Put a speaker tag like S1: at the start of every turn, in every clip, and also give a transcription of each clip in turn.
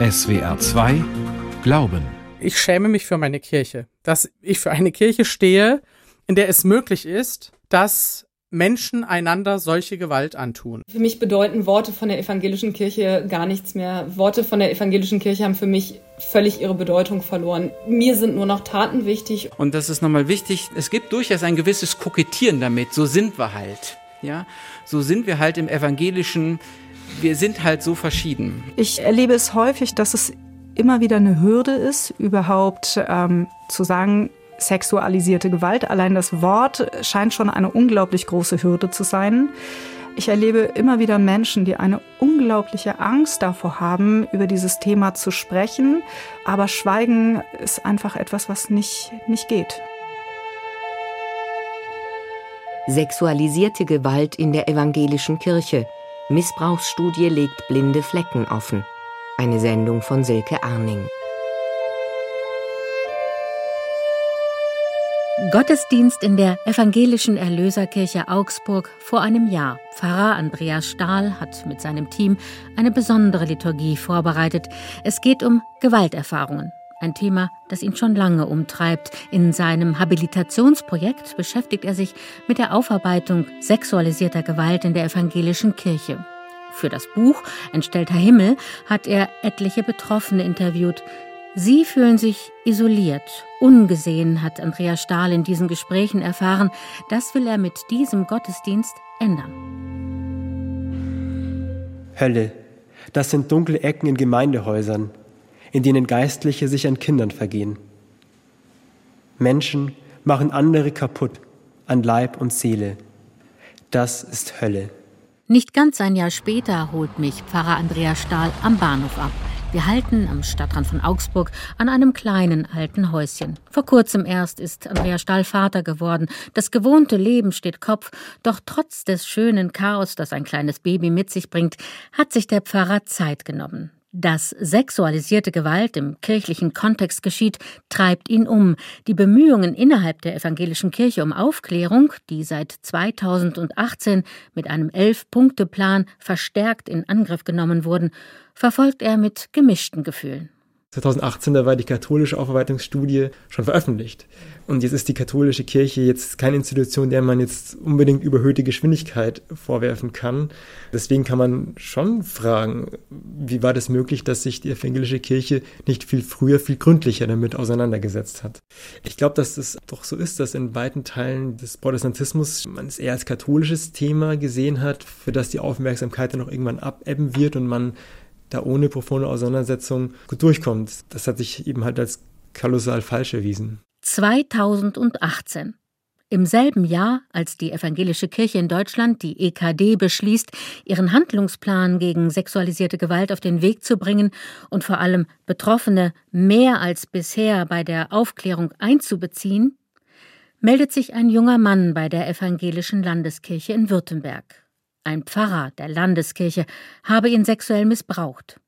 S1: SWR 2 Glauben.
S2: Ich schäme mich für meine Kirche, dass ich für eine Kirche stehe, in der es möglich ist, dass Menschen einander solche Gewalt antun.
S3: Für mich bedeuten Worte von der evangelischen Kirche gar nichts mehr. Worte von der evangelischen Kirche haben für mich völlig ihre Bedeutung verloren. Mir sind nur noch Taten wichtig.
S4: Und das ist nochmal wichtig, es gibt durchaus ein gewisses Kokettieren damit. So sind wir halt. Ja, so sind wir halt im evangelischen wir sind halt so verschieden.
S5: Ich erlebe es häufig, dass es immer wieder eine Hürde ist, überhaupt ähm, zu sagen, sexualisierte Gewalt. Allein das Wort scheint schon eine unglaublich große Hürde zu sein. Ich erlebe immer wieder Menschen, die eine unglaubliche Angst davor haben, über dieses Thema zu sprechen. Aber Schweigen ist einfach etwas, was nicht, nicht geht.
S6: Sexualisierte Gewalt in der evangelischen Kirche. Missbrauchsstudie legt blinde Flecken offen. Eine Sendung von Silke Arning.
S7: Gottesdienst in der Evangelischen Erlöserkirche Augsburg vor einem Jahr. Pfarrer Andreas Stahl hat mit seinem Team eine besondere Liturgie vorbereitet. Es geht um Gewalterfahrungen. Ein Thema, das ihn schon lange umtreibt. In seinem Habilitationsprojekt beschäftigt er sich mit der Aufarbeitung sexualisierter Gewalt in der evangelischen Kirche. Für das Buch Entstellter Himmel hat er etliche Betroffene interviewt. Sie fühlen sich isoliert, ungesehen, hat Andreas Stahl in diesen Gesprächen erfahren. Das will er mit diesem Gottesdienst ändern.
S8: Hölle, das sind dunkle Ecken in Gemeindehäusern, in denen Geistliche sich an Kindern vergehen. Menschen machen andere kaputt an Leib und Seele. Das ist Hölle.
S7: Nicht ganz ein Jahr später holt mich Pfarrer Andreas Stahl am Bahnhof ab. Wir halten am Stadtrand von Augsburg an einem kleinen alten Häuschen. Vor kurzem erst ist Andreas Stahl Vater geworden. Das gewohnte Leben steht Kopf, doch trotz des schönen Chaos, das ein kleines Baby mit sich bringt, hat sich der Pfarrer Zeit genommen. Dass sexualisierte Gewalt im kirchlichen Kontext geschieht, treibt ihn um. Die Bemühungen innerhalb der evangelischen Kirche um Aufklärung, die seit 2018 mit einem Elf-Punkte-Plan verstärkt in Angriff genommen wurden, verfolgt er mit gemischten Gefühlen.
S8: 2018, da war die katholische Aufarbeitungsstudie schon veröffentlicht. Und jetzt ist die katholische Kirche jetzt keine Institution, der man jetzt unbedingt überhöhte Geschwindigkeit vorwerfen kann. Deswegen kann man schon fragen, wie war das möglich, dass sich die evangelische Kirche nicht viel früher, viel gründlicher damit auseinandergesetzt hat. Ich glaube, dass es doch so ist, dass in weiten Teilen des Protestantismus man es eher als katholisches Thema gesehen hat, für das die Aufmerksamkeit dann auch irgendwann abebben wird und man da ohne profunde Auseinandersetzung gut durchkommt. Das hat sich eben halt als kolossal falsch erwiesen.
S7: 2018. Im selben Jahr, als die Evangelische Kirche in Deutschland, die EKD, beschließt, ihren Handlungsplan gegen sexualisierte Gewalt auf den Weg zu bringen und vor allem Betroffene mehr als bisher bei der Aufklärung einzubeziehen, meldet sich ein junger Mann bei der Evangelischen Landeskirche in Württemberg. Ein Pfarrer der Landeskirche habe ihn sexuell missbraucht.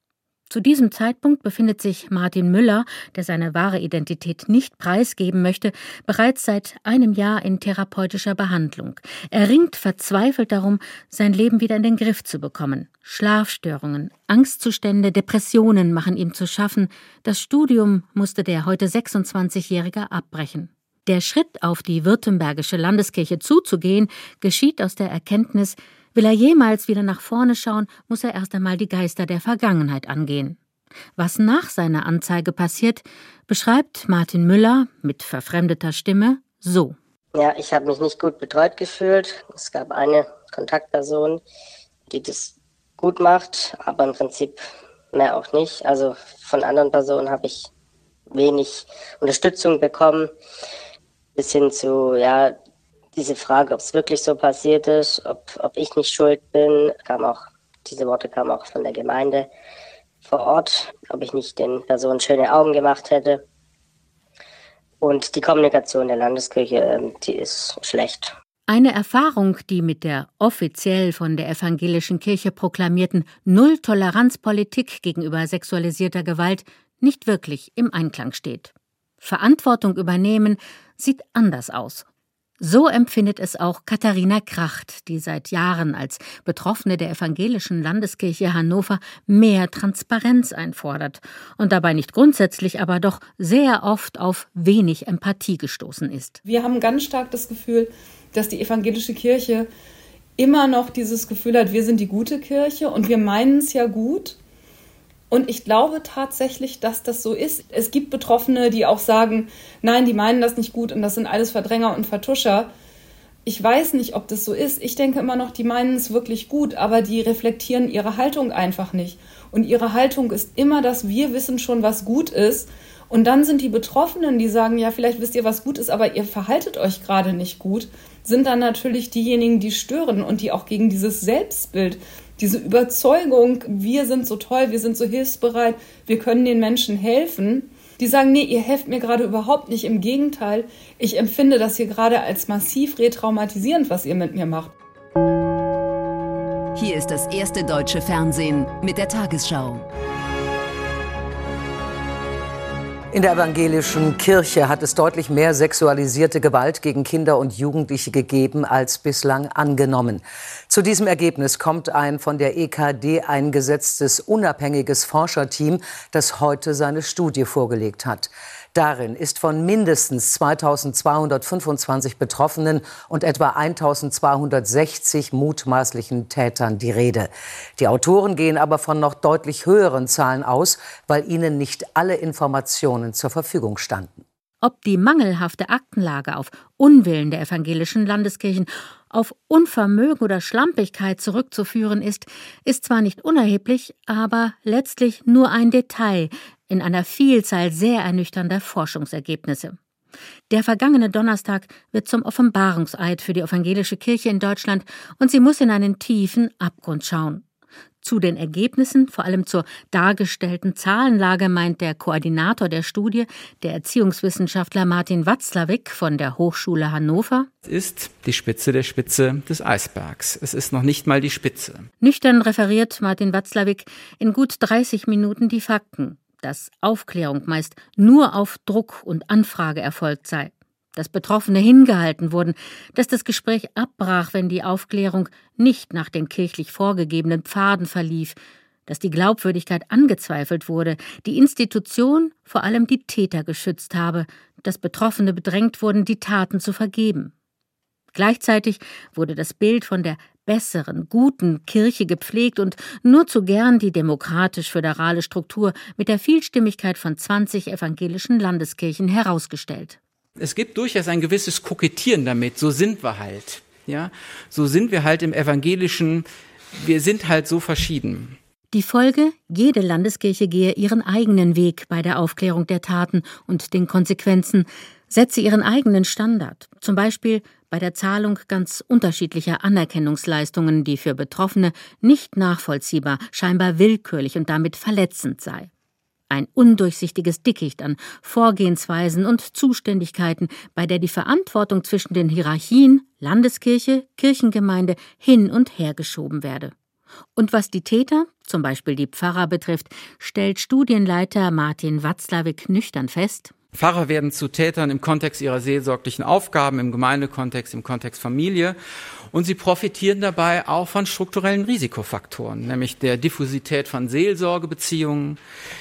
S7: Zu diesem Zeitpunkt befindet sich Martin Müller, der seine wahre Identität nicht preisgeben möchte, bereits seit einem Jahr in therapeutischer Behandlung. Er ringt verzweifelt darum, sein Leben wieder in den Griff zu bekommen. Schlafstörungen, Angstzustände, Depressionen machen ihm zu schaffen. Das Studium musste der heute 26-Jährige abbrechen. Der Schritt auf die Württembergische Landeskirche zuzugehen, geschieht aus der Erkenntnis, Will er jemals wieder nach vorne schauen, muss er erst einmal die Geister der Vergangenheit angehen. Was nach seiner Anzeige passiert, beschreibt Martin Müller mit verfremdeter Stimme so.
S9: Ja, ich habe mich nicht gut betreut gefühlt. Es gab eine Kontaktperson, die das gut macht, aber im Prinzip mehr auch nicht. Also von anderen Personen habe ich wenig Unterstützung bekommen, bis hin zu, ja, diese Frage, ob es wirklich so passiert ist, ob, ob ich nicht schuld bin, kam auch, diese Worte kamen auch von der Gemeinde vor Ort, ob ich nicht den Personen schöne Augen gemacht hätte. Und die Kommunikation der Landeskirche, ähm, die ist schlecht.
S7: Eine Erfahrung, die mit der offiziell von der evangelischen Kirche proklamierten Null-Toleranz-Politik gegenüber sexualisierter Gewalt nicht wirklich im Einklang steht. Verantwortung übernehmen sieht anders aus So empfindet es auch Katharina Kracht, die seit Jahren als Betroffene der evangelischen Landeskirche Hannover mehr Transparenz einfordert und dabei nicht grundsätzlich, aber doch sehr oft auf wenig Empathie gestoßen ist.
S3: Wir haben ganz stark das Gefühl, dass die evangelische Kirche immer noch dieses Gefühl hat, wir sind die gute Kirche und wir meinen es ja gut. Und ich glaube tatsächlich, dass das so ist. Es gibt Betroffene, die auch sagen, nein, die meinen das nicht gut und das sind alles Verdränger und Vertuscher. Ich weiß nicht, ob das so ist. Ich denke immer noch, die meinen es wirklich gut, aber die reflektieren ihre Haltung einfach nicht. Und ihre Haltung ist immer, dass wir wissen schon, was gut ist. Und dann sind die Betroffenen, die sagen, ja, vielleicht wisst ihr, was gut ist, aber ihr verhaltet euch gerade nicht gut, sind dann natürlich diejenigen, die stören und die auch gegen dieses Selbstbild diese Überzeugung, wir sind so toll, wir sind so hilfsbereit, wir können den Menschen helfen, die sagen, nee, ihr helft mir gerade überhaupt nicht. Im Gegenteil, ich empfinde das hier gerade als massiv retraumatisierend, was ihr mit mir macht.
S10: Hier ist das erste deutsche Fernsehen mit der Tagesschau.
S11: In der evangelischen Kirche hat es deutlich mehr sexualisierte Gewalt gegen Kinder und Jugendliche gegeben als bislang angenommen. Zu diesem Ergebnis kommt ein von der EKD eingesetztes unabhängiges Forscherteam, das heute seine Studie vorgelegt hat. Darin ist von mindestens 2225 Betroffenen und etwa 1260 mutmaßlichen Tätern die Rede. Die Autoren gehen aber von noch deutlich höheren Zahlen aus, weil ihnen nicht alle Informationen zur Verfügung standen.
S7: Ob die mangelhafte Aktenlage auf Unwillen der evangelischen Landeskirchen, auf Unvermögen oder Schlampigkeit zurückzuführen ist, ist zwar nicht unerheblich, aber letztlich nur ein Detail in einer Vielzahl sehr ernüchternder Forschungsergebnisse. Der vergangene Donnerstag wird zum Offenbarungseid für die evangelische Kirche in Deutschland und sie muss in einen tiefen Abgrund schauen. Zu den Ergebnissen, vor allem zur dargestellten Zahlenlage, meint der Koordinator der Studie, der Erziehungswissenschaftler Martin Watzlawick von der Hochschule Hannover.
S4: Es ist die Spitze der Spitze des Eisbergs. Es ist noch nicht mal die Spitze.
S7: Nüchtern referiert Martin Watzlawick in gut 30 Minuten die Fakten dass Aufklärung meist nur auf Druck und Anfrage erfolgt sei, dass Betroffene hingehalten wurden, dass das Gespräch abbrach, wenn die Aufklärung nicht nach den kirchlich vorgegebenen Pfaden verlief, dass die Glaubwürdigkeit angezweifelt wurde, die Institution vor allem die Täter geschützt habe, dass Betroffene bedrängt wurden, die Taten zu vergeben. Gleichzeitig wurde das Bild von der besseren, guten Kirche gepflegt und nur zu gern die demokratisch-föderale Struktur mit der Vielstimmigkeit von 20 evangelischen Landeskirchen herausgestellt.
S4: Es gibt durchaus ein gewisses Kokettieren damit, so sind wir halt. Ja, so sind wir halt im evangelischen, wir sind halt so verschieden.
S7: Die Folge, jede Landeskirche gehe ihren eigenen Weg bei der Aufklärung der Taten und den Konsequenzen, setze ihren eigenen Standard, zum Beispiel bei der Zahlung ganz unterschiedlicher Anerkennungsleistungen, die für Betroffene nicht nachvollziehbar, scheinbar willkürlich und damit verletzend sei. Ein undurchsichtiges Dickicht an Vorgehensweisen und Zuständigkeiten, bei der die Verantwortung zwischen den Hierarchien Landeskirche, Kirchengemeinde hin und her geschoben werde. Und was die Täter, zum Beispiel die Pfarrer betrifft, stellt Studienleiter Martin Watzlawick nüchtern fest,
S4: Pfarrer werden zu Tätern im Kontext ihrer seelsorglichen Aufgaben, im Gemeindekontext, im Kontext Familie. Und sie profitieren dabei auch von strukturellen Risikofaktoren, nämlich der Diffusität von Seelsorgebeziehungen,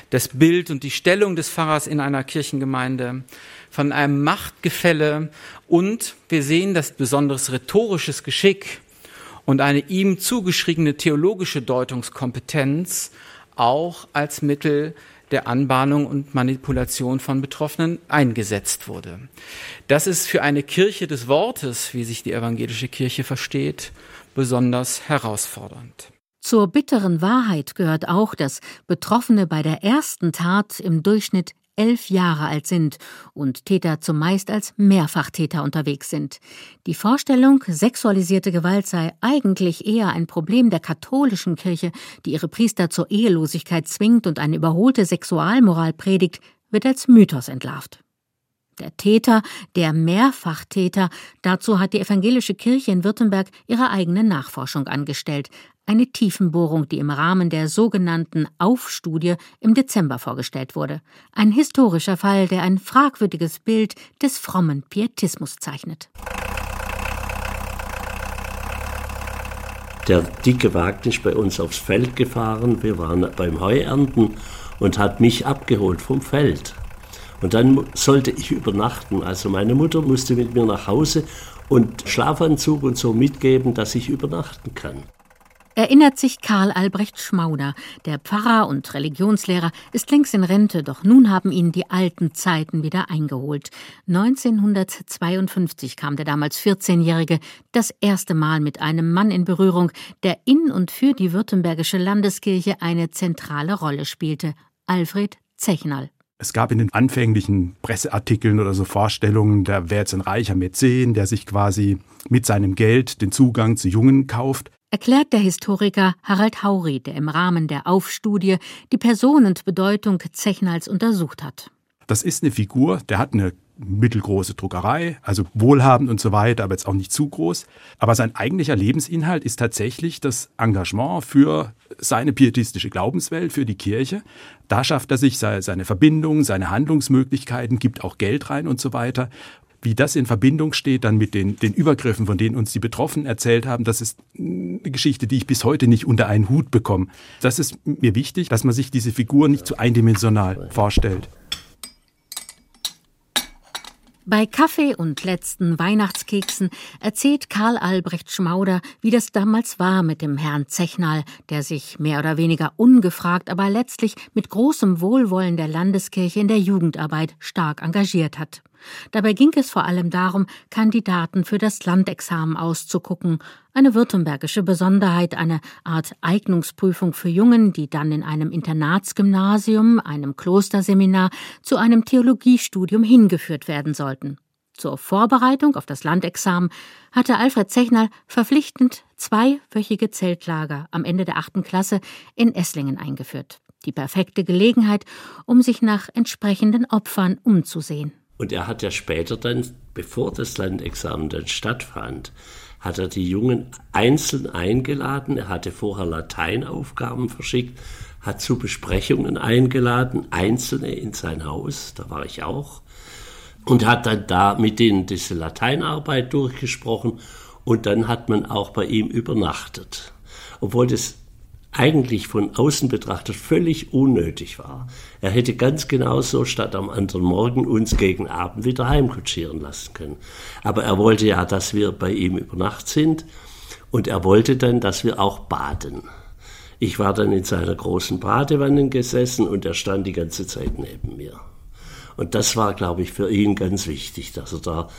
S4: das Bild und die Stellung des Pfarrers in einer Kirchengemeinde, von einem Machtgefälle und wir sehen, dass besonderes rhetorisches Geschick und eine ihm zugeschriebene theologische Deutungskompetenz auch als Mittel der Anbahnung und Manipulation von Betroffenen eingesetzt wurde. Das ist für eine Kirche des Wortes, wie sich die evangelische Kirche versteht, besonders herausfordernd.
S7: Zur bitteren Wahrheit gehört auch, dass Betroffene bei der ersten Tat im Durchschnitt elf Jahre alt sind und Täter zumeist als Mehrfachtäter unterwegs sind. Die Vorstellung, sexualisierte Gewalt sei eigentlich eher ein Problem der katholischen Kirche, die ihre Priester zur Ehelosigkeit zwingt und eine überholte Sexualmoral predigt, wird als Mythos entlarvt. Der Täter, der Mehrfachtäter, dazu hat die evangelische Kirche in Württemberg ihre eigene Nachforschung angestellt, eine Tiefenbohrung, die im Rahmen der sogenannten Aufstudie im Dezember vorgestellt wurde. Ein historischer Fall, der ein fragwürdiges Bild des frommen Pietismus zeichnet.
S12: Der dicke Wagen ist bei uns aufs Feld gefahren. Wir waren beim Heuernten und hat mich abgeholt vom Feld. Und dann sollte ich übernachten. Also meine Mutter musste mit mir nach Hause und Schlafanzug und so mitgeben, dass ich übernachten kann.
S7: Erinnert sich Karl Albrecht Schmauder. Der Pfarrer und Religionslehrer ist längst in Rente, doch nun haben ihn die alten Zeiten wieder eingeholt. 1952 kam der damals 14-Jährige das erste Mal mit einem Mann in Berührung, der in und für die württembergische Landeskirche eine zentrale Rolle spielte. Alfred Zechnal.
S1: Es gab in den anfänglichen Presseartikeln oder so Vorstellungen, da wäre jetzt ein reicher Mäzen, der sich quasi mit seinem Geld den Zugang zu Jungen kauft
S7: erklärt der Historiker Harald Hauri, der im Rahmen der Aufstudie die Person und Bedeutung Zechnals untersucht hat.
S1: Das ist eine Figur, der hat eine mittelgroße Druckerei, also wohlhabend und so weiter, aber jetzt auch nicht zu groß. Aber sein eigentlicher Lebensinhalt ist tatsächlich das Engagement für seine pietistische Glaubenswelt, für die Kirche. Da schafft er sich seine Verbindungen, seine Handlungsmöglichkeiten, gibt auch Geld rein und so weiter. Wie das in Verbindung steht dann mit den, den Übergriffen, von denen uns die Betroffenen erzählt haben, das ist eine Geschichte, die ich bis heute nicht unter einen Hut bekomme. Das ist mir wichtig, dass man sich diese Figur nicht zu eindimensional vorstellt.
S7: Bei Kaffee und letzten Weihnachtskeksen erzählt Karl Albrecht Schmauder, wie das damals war mit dem Herrn Zechnal, der sich mehr oder weniger ungefragt, aber letztlich mit großem Wohlwollen der Landeskirche in der Jugendarbeit stark engagiert hat. Dabei ging es vor allem darum, Kandidaten für das Landexamen auszugucken, eine württembergische Besonderheit, eine Art Eignungsprüfung für Jungen, die dann in einem Internatsgymnasium, einem Klosterseminar zu einem Theologiestudium hingeführt werden sollten. Zur Vorbereitung auf das Landexamen hatte Alfred Zechnal verpflichtend zweiwöchige Zeltlager am Ende der achten Klasse in Esslingen eingeführt. Die perfekte Gelegenheit, um sich nach entsprechenden Opfern umzusehen.
S12: Und er hat ja später dann, bevor das Landexamen dann stattfand, hat er die Jungen einzeln eingeladen. Er hatte vorher Lateinaufgaben verschickt, hat zu Besprechungen eingeladen, einzelne in sein Haus, da war ich auch, und hat dann da mit denen diese Lateinarbeit durchgesprochen und dann hat man auch bei ihm übernachtet. Obwohl das eigentlich von außen betrachtet völlig unnötig war. Er hätte ganz genauso statt am anderen Morgen uns gegen Abend wieder heimkutschieren lassen können. Aber er wollte ja, dass wir bei ihm über Nacht sind und er wollte dann, dass wir auch baden. Ich war dann in seiner großen Badewanne gesessen und er stand die ganze Zeit neben mir. Und das war, glaube ich, für ihn ganz wichtig, dass er da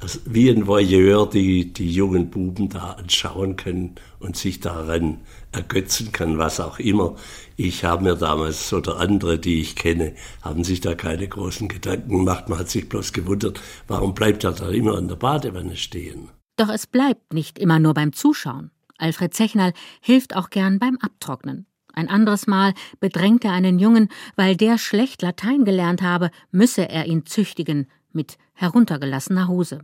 S12: also wie ein Voyeur die, die jungen Buben da anschauen können und sich daran ergötzen kann, was auch immer. Ich habe mir damals oder andere, die ich kenne, haben sich da keine großen Gedanken gemacht. Man hat sich bloß gewundert, warum bleibt er da immer an der Badewanne stehen.
S7: Doch es bleibt nicht immer nur beim Zuschauen. Alfred Zechnal hilft auch gern beim Abtrocknen. Ein anderes Mal bedrängt er einen Jungen, weil der schlecht Latein gelernt habe, müsse er ihn züchtigen, mit heruntergelassener Hose.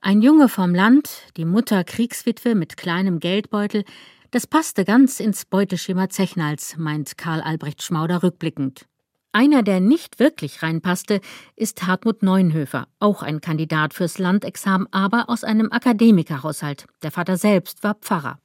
S7: Ein Junge vom Land, die Mutter Kriegswitwe mit kleinem Geldbeutel, das passte ganz ins Beuteschema Zechnals, meint Karl Albrecht Schmauder rückblickend. Einer, der nicht wirklich reinpasste, ist Hartmut Neunhöfer, auch ein Kandidat fürs Landexamen, aber aus einem Akademikerhaushalt. Der Vater selbst war Pfarrer.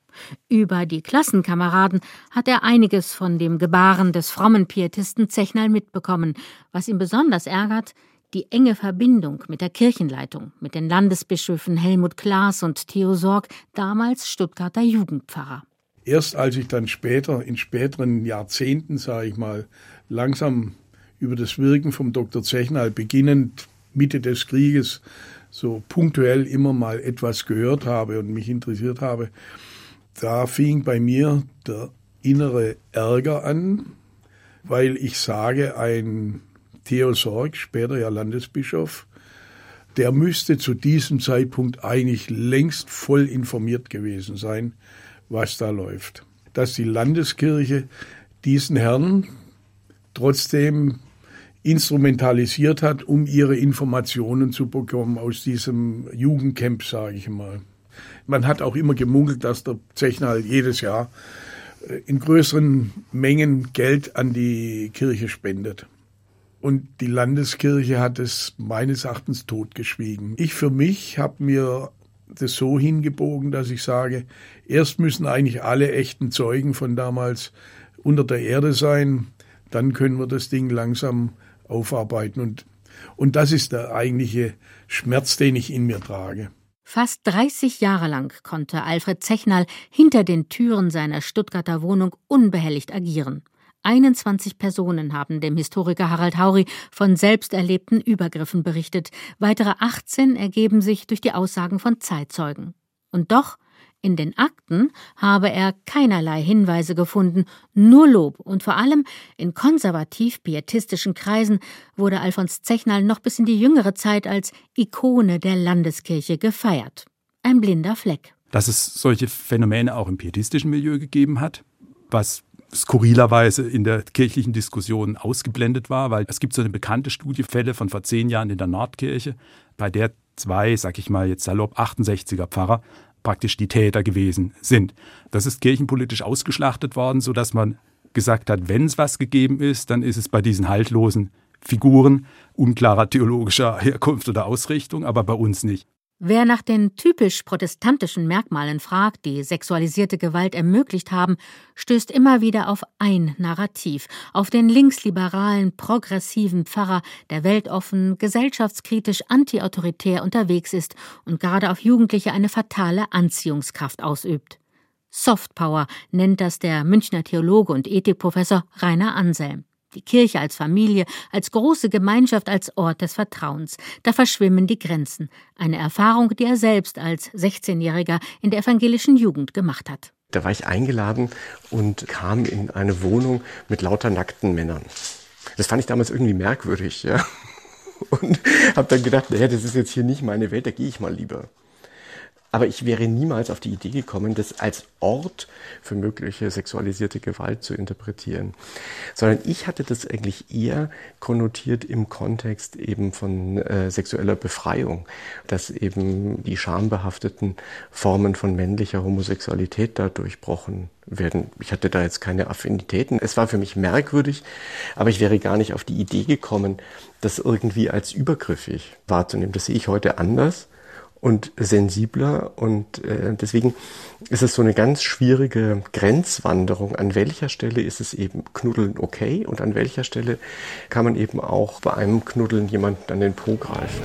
S7: Über die Klassenkameraden hat er einiges von dem Gebaren des frommen Pietisten Zechnal mitbekommen. Was ihn besonders ärgert, die enge Verbindung mit der Kirchenleitung, mit den Landesbischöfen Helmut Klaas und Theo Sorg, damals Stuttgarter Jugendpfarrer.
S13: Erst als ich dann später, in späteren Jahrzehnten, sage ich mal, langsam über das Wirken vom Dr. Zechnal beginnend Mitte des Krieges so punktuell immer mal etwas gehört habe und mich interessiert habe, da fing bei mir der innere Ärger an, weil ich sage, ein Theo Sorg, später ja Landesbischof, der müsste zu diesem Zeitpunkt eigentlich längst voll informiert gewesen sein, was da läuft. Dass die Landeskirche diesen Herrn trotzdem instrumentalisiert hat, um ihre Informationen zu bekommen aus diesem Jugendcamp, sage ich mal. Man hat auch immer gemunkelt, dass der Zechner jedes Jahr äh, in größeren Mengen Geld an die Kirche spendet. Und die Landeskirche hat es meines Erachtens totgeschwiegen. Ich für mich habe mir das so hingebogen, dass ich sage, erst müssen eigentlich alle echten Zeugen von damals unter der Erde sein, dann können wir das Ding langsam aufarbeiten. Und, und das ist der eigentliche Schmerz, den ich in mir trage.
S7: Fast 30 Jahre lang konnte Alfred Zechnal hinter den Türen seiner Stuttgarter Wohnung unbehelligt agieren. 21 Personen haben dem Historiker Harald Hauri von selbst erlebten Übergriffen berichtet. Weitere 18 ergeben sich durch die Aussagen von Zeitzeugen. Und doch, in den Akten habe er keinerlei Hinweise gefunden, nur Lob und vor allem in konservativ-pietistischen Kreisen wurde Alfons Zechnal noch bis in die jüngere Zeit als Ikone der Landeskirche gefeiert. Ein blinder Fleck.
S1: Dass es solche Phänomene auch im pietistischen Milieu gegeben hat, was skurrilerweise in der kirchlichen Diskussion ausgeblendet war, weil es gibt so eine bekannte Studie, Fälle von vor zehn Jahren in der Nordkirche, bei der zwei, sag ich mal jetzt salopp, 68er Pfarrer praktisch die Täter gewesen sind. Das ist kirchenpolitisch ausgeschlachtet worden, sodass man gesagt hat, wenn es was gegeben ist, dann ist es bei diesen haltlosen Figuren unklarer theologischer Herkunft oder Ausrichtung, aber bei uns nicht.
S7: Wer nach den typisch protestantischen Merkmalen fragt, die sexualisierte Gewalt ermöglicht haben, stößt immer wieder auf ein Narrativ, auf den linksliberalen, progressiven Pfarrer, der weltoffen, gesellschaftskritisch, antiautoritär unterwegs ist und gerade auf Jugendliche eine fatale Anziehungskraft ausübt. Softpower nennt das der Münchner Theologe und Ethikprofessor Rainer Anselm. Die Kirche als Familie, als große Gemeinschaft, als Ort des Vertrauens. Da verschwimmen die Grenzen. Eine Erfahrung, die er selbst als 16-Jähriger in der evangelischen Jugend gemacht hat.
S14: Da war ich eingeladen und kam in eine Wohnung mit lauter nackten Männern. Das fand ich damals irgendwie merkwürdig, ja. Und habe dann gedacht, naja, das ist jetzt hier nicht meine Welt, da gehe ich mal lieber. Aber ich wäre niemals auf die Idee gekommen, das als Ort für mögliche sexualisierte Gewalt zu interpretieren, sondern ich hatte das eigentlich eher konnotiert im Kontext eben von äh, sexueller Befreiung, dass eben die schambehafteten Formen von männlicher Homosexualität da durchbrochen werden. Ich hatte da jetzt keine Affinitäten. Es war für mich merkwürdig, aber ich wäre gar nicht auf die Idee gekommen, das irgendwie als übergriffig wahrzunehmen. Das sehe ich heute anders und sensibler und äh, deswegen ist es so eine ganz schwierige Grenzwanderung. An welcher Stelle ist es eben Knuddeln okay und an welcher Stelle kann man eben auch bei einem Knuddeln jemanden an den Po greifen.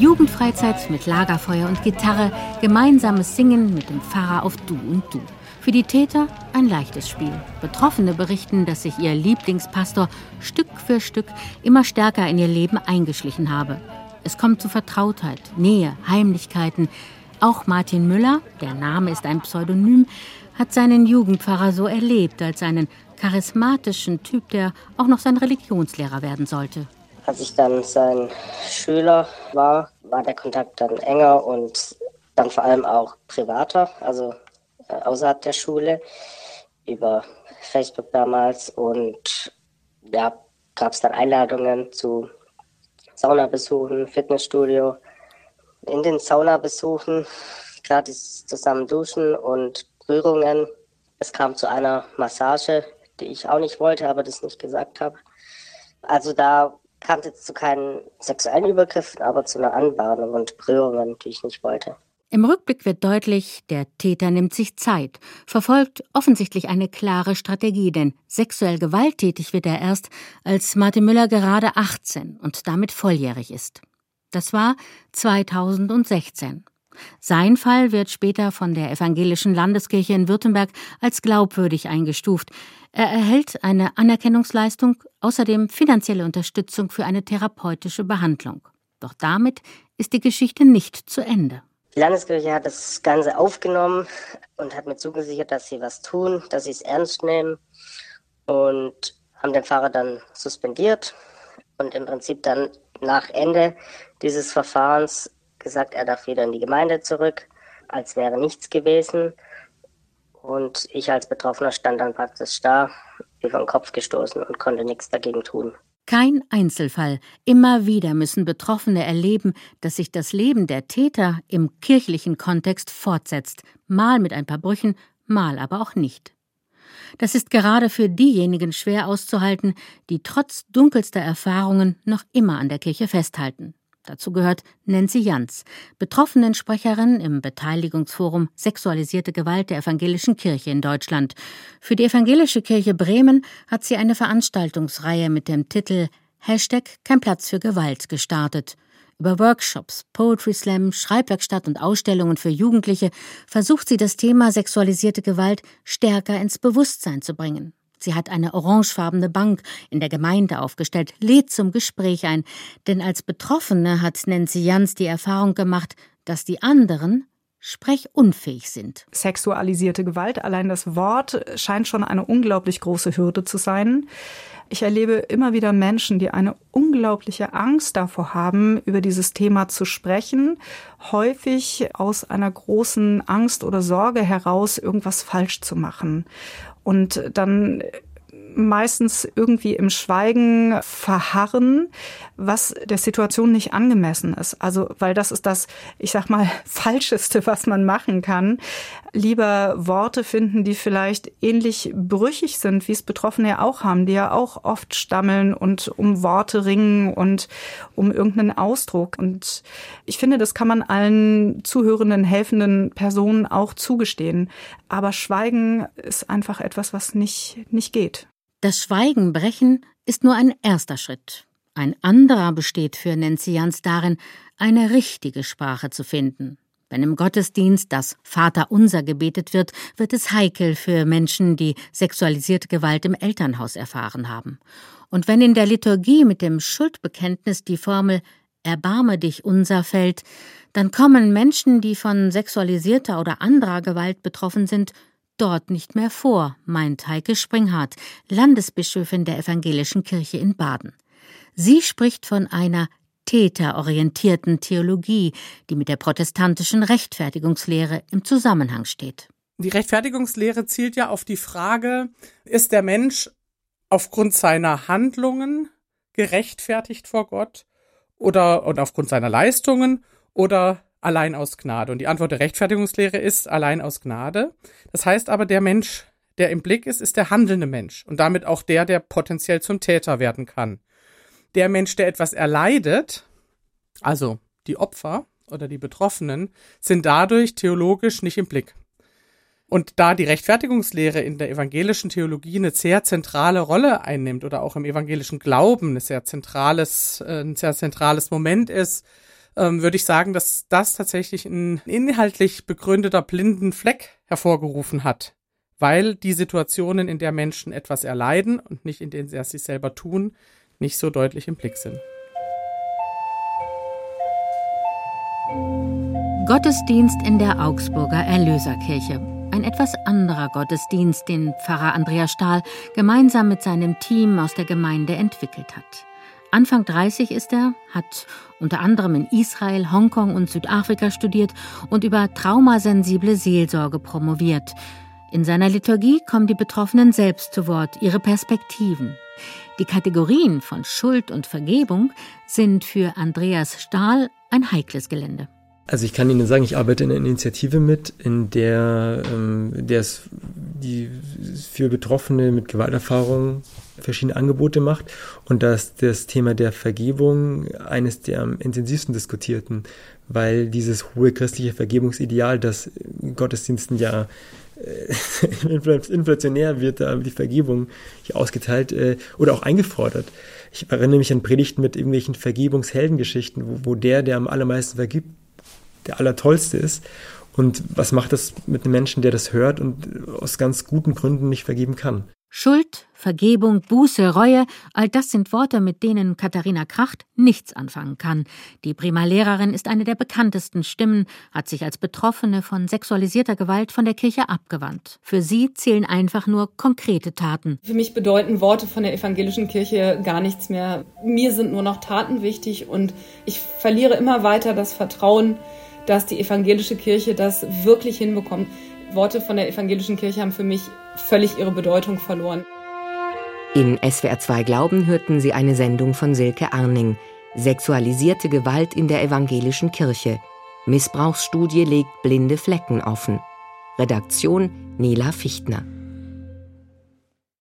S7: Jugendfreizeit mit Lagerfeuer und Gitarre, gemeinsames Singen mit dem Pfarrer auf Du und Du. Für die Täter ein leichtes Spiel. Betroffene berichten, dass sich ihr Lieblingspastor Stück für Stück immer stärker in ihr Leben eingeschlichen habe. Es kommt zu Vertrautheit, Nähe, Heimlichkeiten. Auch Martin Müller, der Name ist ein Pseudonym, hat seinen Jugendpfarrer so erlebt als einen charismatischen Typ, der auch noch sein Religionslehrer werden sollte.
S9: Als ich dann sein Schüler war, war der Kontakt dann enger und dann vor allem auch privater. Also außerhalb der Schule über Facebook damals und ja, gab es dann Einladungen zu Saunabesuchen, Fitnessstudio. In den Saunabesuchen gratis zusammen duschen und Berührungen. Es kam zu einer Massage, die ich auch nicht wollte, aber das nicht gesagt habe. Also da kam es jetzt zu keinen sexuellen Übergriffen, aber zu einer Anbahnung und Berührungen, die ich nicht wollte.
S7: Im Rückblick wird deutlich, der Täter nimmt sich Zeit, verfolgt offensichtlich eine klare Strategie, denn sexuell gewalttätig wird er erst, als Martin Müller gerade 18 und damit volljährig ist. Das war 2016. Sein Fall wird später von der Evangelischen Landeskirche in Württemberg als glaubwürdig eingestuft. Er erhält eine Anerkennungsleistung, außerdem finanzielle Unterstützung für eine therapeutische Behandlung. Doch damit ist die Geschichte nicht zu Ende.
S9: Landeskirche hat das Ganze aufgenommen und hat mir zugesichert, dass sie was tun, dass sie es ernst nehmen und haben den Pfarrer dann suspendiert und im Prinzip dann nach Ende dieses Verfahrens gesagt, er darf wieder in die Gemeinde zurück, als wäre nichts gewesen. Und ich als Betroffener stand dann praktisch da, über den Kopf gestoßen und konnte nichts dagegen tun.
S7: Kein Einzelfall. Immer wieder müssen Betroffene erleben, dass sich das Leben der Täter im kirchlichen Kontext fortsetzt, mal mit ein paar Brüchen, mal aber auch nicht. Das ist gerade für diejenigen schwer auszuhalten, die trotz dunkelster Erfahrungen noch immer an der Kirche festhalten. Dazu gehört Nancy Jans, Betroffenensprecherin im Beteiligungsforum Sexualisierte Gewalt der Evangelischen Kirche in Deutschland. Für die Evangelische Kirche Bremen hat sie eine Veranstaltungsreihe mit dem Titel Hashtag Kein Platz für Gewalt gestartet. Über Workshops, Poetry Slam, Schreibwerkstatt und Ausstellungen für Jugendliche versucht sie das Thema sexualisierte Gewalt stärker ins Bewusstsein zu bringen. Sie hat eine orangefarbene Bank in der Gemeinde aufgestellt, lädt zum Gespräch ein, denn als Betroffene hat Nancy Jans die Erfahrung gemacht, dass die anderen sprechunfähig sind.
S5: Sexualisierte Gewalt, allein das Wort scheint schon eine unglaublich große Hürde zu sein. Ich erlebe immer wieder Menschen, die eine unglaubliche Angst davor haben, über dieses Thema zu sprechen, häufig aus einer großen Angst oder Sorge heraus, irgendwas falsch zu machen. Und dann meistens irgendwie im Schweigen verharren, was der Situation nicht angemessen ist. Also, weil das ist das, ich sag mal, falscheste, was man machen kann. Lieber Worte finden, die vielleicht ähnlich brüchig sind, wie es Betroffene ja auch haben, die ja auch oft stammeln und um Worte ringen und um irgendeinen Ausdruck. Und ich finde, das kann man allen zuhörenden, helfenden Personen auch zugestehen. Aber Schweigen ist einfach etwas, was nicht, nicht geht.
S7: Das Schweigen brechen ist nur ein erster Schritt. Ein anderer besteht für Nancy Jans darin, eine richtige Sprache zu finden. Wenn im Gottesdienst das Vaterunser gebetet wird, wird es heikel für Menschen, die sexualisierte Gewalt im Elternhaus erfahren haben. Und wenn in der Liturgie mit dem Schuldbekenntnis die Formel Erbarme dich unser fällt, dann kommen Menschen, die von sexualisierter oder anderer Gewalt betroffen sind, dort nicht mehr vor, meint Heike Springhardt, Landesbischöfin der Evangelischen Kirche in Baden. Sie spricht von einer täterorientierten Theologie, die mit der protestantischen Rechtfertigungslehre im Zusammenhang steht.
S2: Die Rechtfertigungslehre zielt ja auf die Frage, ist der Mensch aufgrund seiner Handlungen gerechtfertigt vor Gott oder und aufgrund seiner Leistungen oder allein aus Gnade. Und die Antwort der Rechtfertigungslehre ist allein aus Gnade. Das heißt aber, der Mensch, der im Blick ist, ist der handelnde Mensch und damit auch der, der potenziell zum Täter werden kann. Der Mensch, der etwas erleidet, also die Opfer oder die Betroffenen, sind dadurch theologisch nicht im Blick. Und da die Rechtfertigungslehre in der evangelischen Theologie eine sehr zentrale Rolle einnimmt oder auch im evangelischen Glauben ein sehr zentrales, äh, ein sehr zentrales Moment ist, ähm, würde ich sagen, dass das tatsächlich ein inhaltlich begründeter blinden Fleck hervorgerufen hat, weil die Situationen, in der Menschen etwas erleiden und nicht in denen sie es sich selber tun, nicht so deutlich im Blick sind.
S7: Gottesdienst in der Augsburger Erlöserkirche. Ein etwas anderer Gottesdienst, den Pfarrer Andreas Stahl gemeinsam mit seinem Team aus der Gemeinde entwickelt hat. Anfang 30 ist er, hat unter anderem in Israel, Hongkong und Südafrika studiert und über traumasensible Seelsorge promoviert. In seiner Liturgie kommen die Betroffenen selbst zu Wort, ihre Perspektiven. Die Kategorien von Schuld und Vergebung sind für Andreas Stahl ein heikles Gelände.
S8: Also ich kann Ihnen sagen, ich arbeite in einer Initiative mit, in der, ähm, der es die für Betroffene mit Gewalterfahrung verschiedene Angebote macht und dass das Thema der Vergebung eines der am intensivsten diskutierten, weil dieses hohe christliche Vergebungsideal, das in Gottesdiensten ja äh, inflationär wird, da die Vergebung hier ausgeteilt äh, oder auch eingefordert. Ich erinnere mich an Predigten mit irgendwelchen Vergebungsheldengeschichten, wo, wo der, der am allermeisten vergibt, der Allertollste ist. Und was macht das mit einem Menschen, der das hört und aus ganz guten Gründen nicht vergeben kann?
S7: Schuld, Vergebung, Buße, Reue, all das sind Worte, mit denen Katharina Kracht nichts anfangen kann. Die Primarlehrerin ist eine der bekanntesten Stimmen, hat sich als Betroffene von sexualisierter Gewalt von der Kirche abgewandt. Für sie zählen einfach nur konkrete Taten.
S3: Für mich bedeuten Worte von der evangelischen Kirche gar nichts mehr. Mir sind nur noch Taten wichtig und ich verliere immer weiter das Vertrauen, dass die evangelische Kirche das wirklich hinbekommt. Worte von der evangelischen Kirche haben für mich völlig ihre Bedeutung verloren.
S6: In SWR 2 Glauben hörten Sie eine Sendung von Silke Arning. Sexualisierte Gewalt in der evangelischen Kirche. Missbrauchsstudie legt blinde Flecken offen. Redaktion Nela Fichtner.